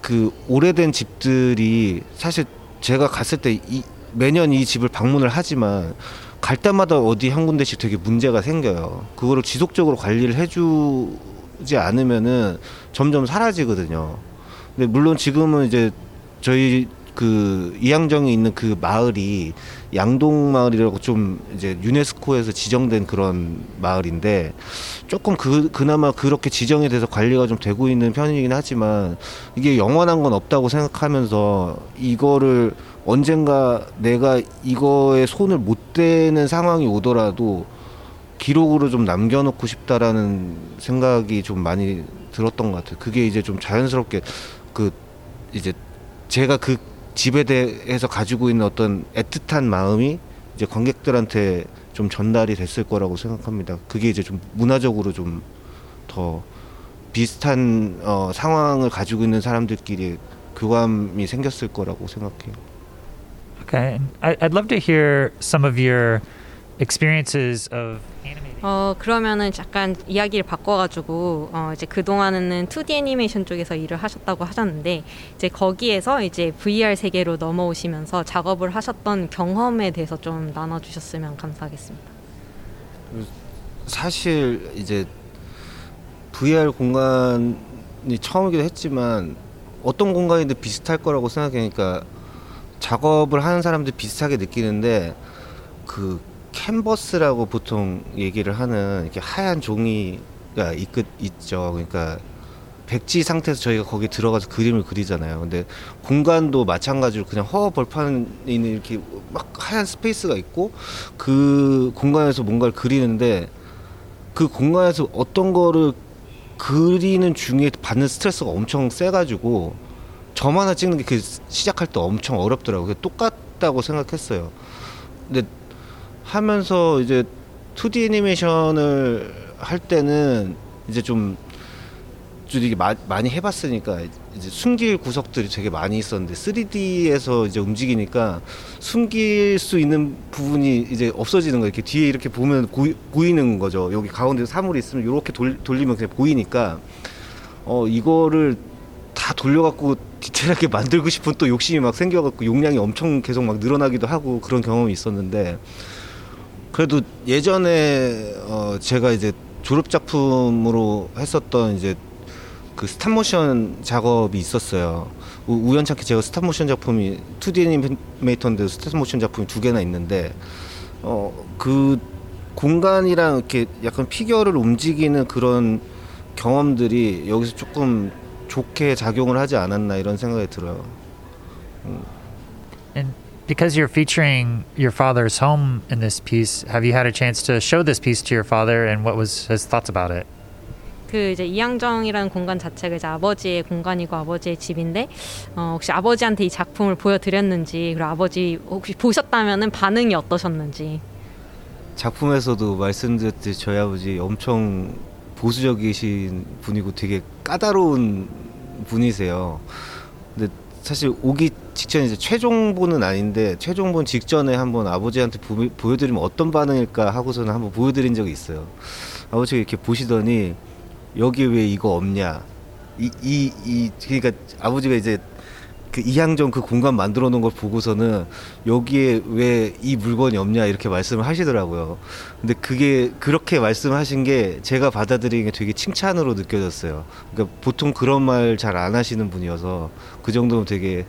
그 오래된 집들이 사실 제가 갔을 때 이, 매년 이 집을 방문을 하지만 갈 때마다 어디 한 군데씩 되게 문제가 생겨요. 그거를 지속적으로 관리를 해주지 않으면은 점점 사라지거든요. 근데 물론 지금은 이제 저희 그 이양정에 있는 그 마을이 양동 마을이라고 좀 이제 유네스코에서 지정된 그런 마을인데 조금 그 그나마 그렇게 지정이 돼서 관리가 좀 되고 있는 편이긴 하지만 이게 영원한 건 없다고 생각하면서 이거를 언젠가 내가 이거에 손을 못 대는 상황이 오더라도 기록으로 좀 남겨놓고 싶다라는 생각이 좀 많이 들었던 것 같아요. 그게 이제 좀 자연스럽게 그 이제 제가 그 집에 대해서 가지고 있는 어떤 애틋한 마음이 이제 관객들한테 좀 전달이 됐을 거라고 생각합니다. 그게 이제 좀 문화적으로 좀 더 비슷한 어, 상황을 가지고 있는 사람들끼리 교감이 생겼을 거라고 생각해요. Okay, I'd love to hear some of your experiences of animating. 어 그러면은 약간 이야기를 바꿔가지고 어 이제 그 동안에는 2D 애니메이션 쪽에서 일을 하셨다고 하셨는데 이제 거기에서 이제 VR 세계로 넘어오시면서 작업을 하셨던 경험에 대해서 좀 나눠주셨으면 감사하겠습니다. 사실 이제 VR 공간이 처음이기도 했지만 어떤 공간이든 비슷할 거라고 생각하니까 작업을 하는 사람들 비슷하게 느끼는데 그 캔버스라고 보통 얘기를 하는 이렇게 하얀 종이가 있, 있죠. 그러니까 백지 상태에서 저희가 거기 들어가서 그림을 그리잖아요. 근데 공간도 마찬가지로 그냥 허허 벌판에 있는 이렇게 막 하얀 스페이스가 있고 그 공간에서 뭔가를 그리는데 그 공간에서 어떤 거를 그리는 중에 받는 스트레스가 엄청 세가지고 점 하나 찍는 게 그 시작할 때 엄청 어렵더라고요. 똑같다고 생각했어요. 근데 하면서 이제 2D 애니메이션을 할 때는 이제 좀, 좀 이게 마, 많이 해봤으니까 이제 숨길 구석들이 되게 많이 있었는데 3D에서 이제 움직이니까 숨길 수 있는 부분이 이제 없어지는 거예요. 이렇게 뒤에 이렇게 보면 보이, 보이는 거죠. 여기 가운데 사물이 있으면 이렇게 돌, 돌리면 그냥 보이니까 어 이거를 다 돌려갖고 디테일하게 *laughs* 만들고 싶은 또 욕심이 막 생겨갖고 용량이 엄청 계속 막 늘어나기도 하고 그런 경험이 있었는데 그래도 예전에 어 제가 이제 졸업 작품으로 했었던 이제 그 스탑모션 작업이 있었어요. 우- 우연찮게 제가 스탑모션 작품이 2D 애니메이터인데 스탑모션 작품이 두 개나 있는데 어 그 공간이랑 이렇게 약간 피규어를 움직이는 그런 경험들이 여기서 조금 좋게 작용을 하지 않았나 이런 생각이 들어요. And because you're featuring your father's home in this piece, have you had a chance to show this piece to your father and what was his thoughts about it? 그 이제 이양정이라는 공간 자체가 이제 아버지의 공간이고 아버지의 집인데 어, 혹시 아버지한테 이 작품을 보여드렸는지 그리고 아버지 혹시 보셨다면은 반응이 어떠셨는지 작품에서도 말씀드렸듯이 저희 아버지 엄청 보수적이신 분이고 되게 까다로운 분이세요. 근데 사실 오기 직전 이제 최종본은 아닌데 최종본 직전에 한번 아버지한테 보, 보여드리면 어떤 반응일까 하고서는 한번 보여드린 적이 있어요. 아버지가 이렇게 보시더니 여기 왜 이거 없냐? 이 이 이 그러니까 아버지가 이제 그 이향전 그 공간 만들어 놓은 걸 보고서는 여기에 왜 이 물건이 없냐 이렇게 말씀을 하시더라고요. 근데 그게 그렇게 말씀하신 게 제가 받아들이는 게 되게 칭찬으로 느껴졌어요. 그러니까 보통 그런 말 잘 안 하시는 분이어서 그 정도면 되게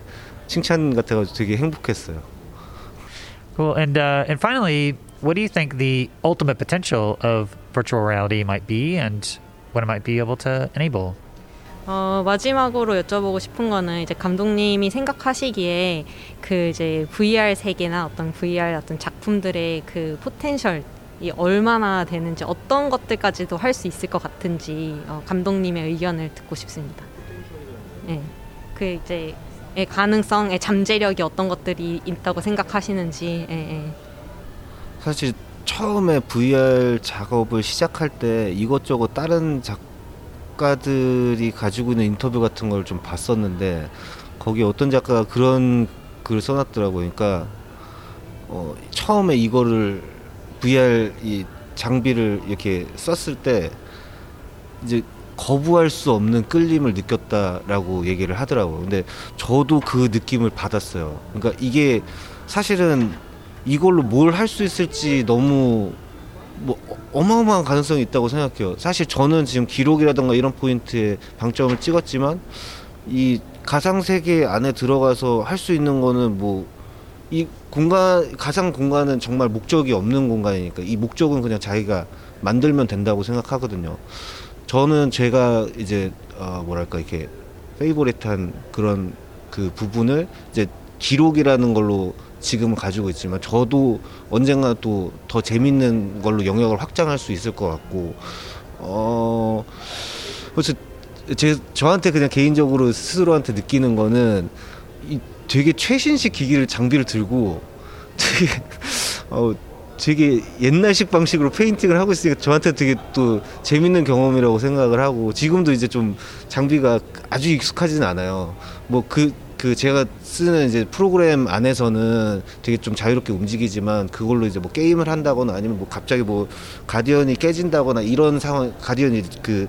칭찬 같아가지고 되게 행복했어요. Cool. And uh, and finally, what do you think the ultimate potential of virtual reality might be, and what it might be able to enable? 어, 마지막으로 여쭤보고 싶은 거는 이제 감독님이 생각하시기에 그 이제 VR 세계나 어떤 VR 어떤 작품들의 그 포텐셜 이 얼마나 되는지 어떤 것들까지도 할 수 있을 것 같은지 어, 감독님의 의견을 듣고 싶습니다. 네. 그 이제 의 가능성의 잠재력이 어떤 것들이 있다고 생각하시는지. 예, 예. 사실 처음에 VR 작업을 시작할 때 이것저것 다른 작 가들이 가지고 있는 인터뷰 같은 걸 좀 봤었는데 거기 어떤 작가가 그런 글을 써놨더라고요. 그러니까 어, 처음에 이거를 VR 이 장비를 이렇게 썼을 때 이제 거부할 수 없는 끌림을 느꼈다라고 얘기를 하더라고요. 근데 저도 그 느낌을 받았어요. 그러니까 이게 사실은 이걸로 뭘 할 수 있을지 너무 뭐 어마어마한 가능성이 있다고 생각해요. 사실 저는 지금 기록이라던가 이런 포인트에 방점을 찍었지만 이 가상 세계 안에 들어가서 할 수 있는 거는 뭐 이 공간 가상 공간은 정말 목적이 없는 공간이니까 이 목적은 그냥 자기가 만들면 된다고 생각하거든요. 저는 제가 이제 어 뭐랄까 이렇게 페이보릿한 그런 그 부분을 이제 기록이라는 걸로 지금은 가지고 있지만 저도 언젠가 또 더 재밌는 걸로 영역을 확장할 수 있을 것 같고 어 그래서 제 저한테 그냥 개인적으로 스스로한테 느끼는 거는 이 되게 최신식 기기를 장비를 들고 되게 *laughs* 어 되게 옛날식 방식으로 페인팅을 하고 있으니까 저한테 되게 또 재밌는 경험이라고 생각을 하고 지금도 이제 좀 장비가 아주 익숙하지는 않아요. 뭐그 그 제가 쓰는 이제 프로그램 안에서는 되게 좀 자유롭게 움직이지만 그걸로 이제 뭐 게임을 한다거나 아니면 뭐 갑자기 뭐 가디언이 깨진다거나 이런 상황 가디언이 그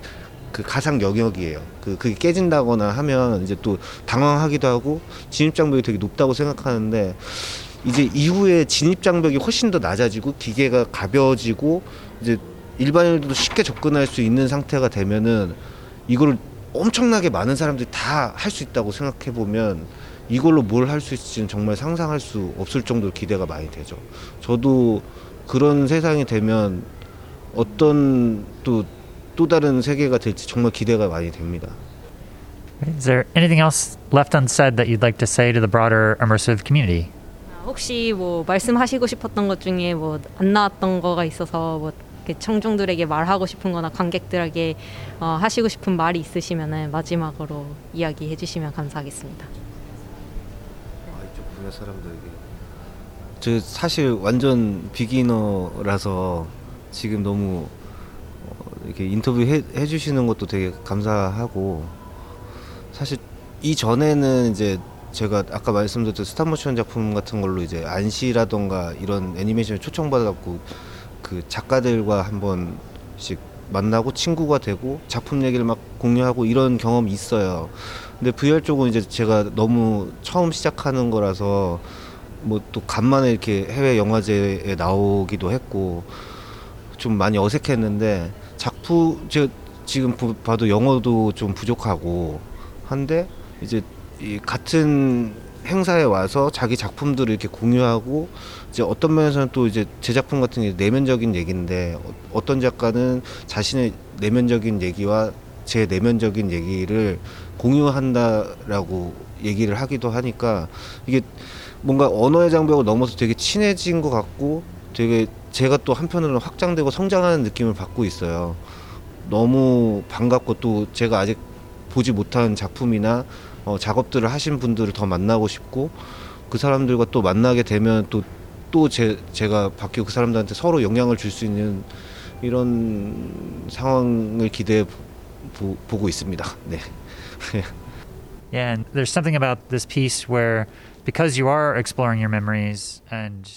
그 가상 영역이에요. 그 그게 깨진다거나 하면 이제 또 당황하기도 하고 진입 장벽이 되게 높다고 생각하는데 이제 이후에 진입 장벽이 훨씬 더 낮아지고 기계가 가벼워지고 이제 일반인들도 쉽게 접근할 수 있는 상태가 되면은 이거를 엄청나게 많은 사람들이 다 할 수 있다고 생각해 보면 이걸로 뭘 할 수 있을지는 정말 상상할 수 없을 정도로 기대가 많이 되죠. 저도 그런 세상이 되면 어떤 또 또 다른 세계가 될지 정말 기대가 많이 됩니다. Is there anything else left unsaid that you'd like to say to the broader immersive community? 아, 혹시 뭐 말씀하시고 싶었던 것 중에 뭐 안 나왔던 거가 있어서 뭐 청중들에게 말하고 싶은 거나 관객들에게 어, 하시고 싶은 말이 있으시면은 마지막으로 이야기해 주시면 감사하겠습니다. 아, 저 사실 완전 비기너라서 지금 너무 어, 이렇게 인터뷰 해, 해주시는 것도 되게 감사하고 사실 이 전에는 이제 제가 아까 말씀드렸던 스탑모션 작품 같은 걸로 이제 안시라던가 이런 애니메이션에 초청받아갖고 그 작가들과 한 번씩 만나고 친구가 되고 작품 얘기를 막 공유하고 이런 경험이 있어요. 근데 VR 쪽은 이제 제가 너무 처음 시작하는 거라서 뭐 또 간만에 이렇게 해외 영화제에 나오기도 했고 좀 많이 어색했는데 작품 제가 지금 보- 봐도 영어도 좀 부족하고 한데 이제 이 같은 행사에 와서 자기 작품들을 이렇게 공유하고 이제 어떤 면에서는 또 이제 제 작품 같은 게 내면적인 얘기인데 어- 어떤 작가는 자신의 내면적인 얘기와 제 내면적인 얘기를 공유한다라고 얘기를 하기도 하니까 이게 뭔가 언어의 장벽을 넘어서 되게 친해진 것 같고 되게 제가 또 한편으로는 확장되고 성장하는 느낌을 받고 있어요. 너무 반갑고 또 제가 아직 보지 못한 작품이나 어, 작업들을 하신 분들을 더 만나고 싶고 그 사람들과 또 만나게 되면 또또 제, 제가 바뀌고 그 사람들한테 서로 영향을 줄 수 있는 이런 상황을 기대해 보, 보고 있습니다. 네. Yeah, and there's something about this piece where because you are exploring your memories and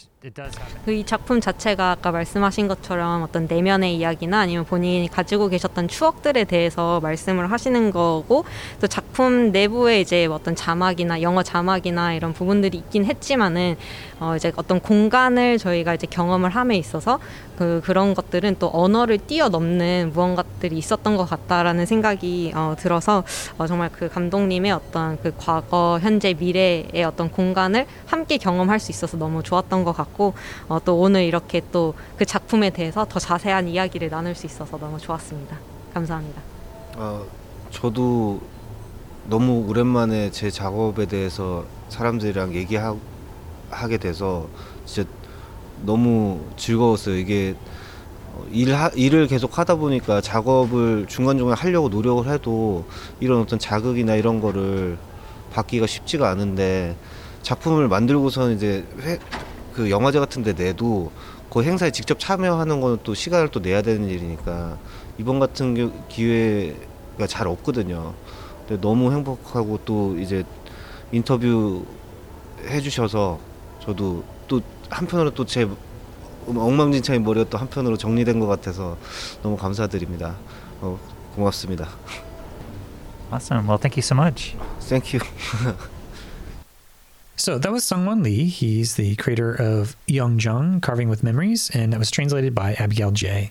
그이 작품 자체가 아까 말씀하신 것처럼 어떤 내면의 이야기나 아니면 본인이 가지고 계셨던 추억들에 대해서 말씀을 하시는 거고 또 작품 내부에 이제 어떤 자막이나 영어 자막이나 이런 부분들이 있긴 했지만은 어 이제 어떤 공간을 저희가 이제 경험을 함에 있어서 그 그런 것들은 또 언어를 뛰어넘는 무언가들이 있었던 것 같다라는 생각이 어 들어서 어 정말 그 감독님의 어떤 그 과거, 현재, 미래의 어떤 공간을 함께 경험할 수 있어서 너무 좋았던 것 같고 어 또 오늘 이렇게 또 그 작품에 대해서 더 자세한 이야기를 나눌 수 있어서 너무 좋았습니다. 감사합니다. 어, 저도 너무 오랜만에 제 작업에 대해서 사람들이랑 얘기하 게 돼서 진짜 너무 즐거웠어요. 이게 어, 일 하, 일을 계속 하다 보니까 작업을 중간중간 하려고 노력을 해도 이런 어떤 자극이나 이런 거를 받기가 쉽지가 않은데 작품을 만들고서는 이제 회, 그 영화제 같은 데 내도 그 행사에 직접 참여하는 거는 또 시간을 또 내야 되는 일이니까 이번 같은 겨- 기회가 잘 없거든요. 근데 너무 행복하고 또 이제 인터뷰 해주셔서 저도 또 한편으로 또 제 엉망진창인 머리가 또 한편으로 정리된 것 같아서 너무 감사드립니다. 어, 고맙습니다. Awesome. Well, thank you so much. 땡큐. So that was Sungwon Lee. He's the creator of Yeongjong, Carving with Memories, and that was translated by Abigail J.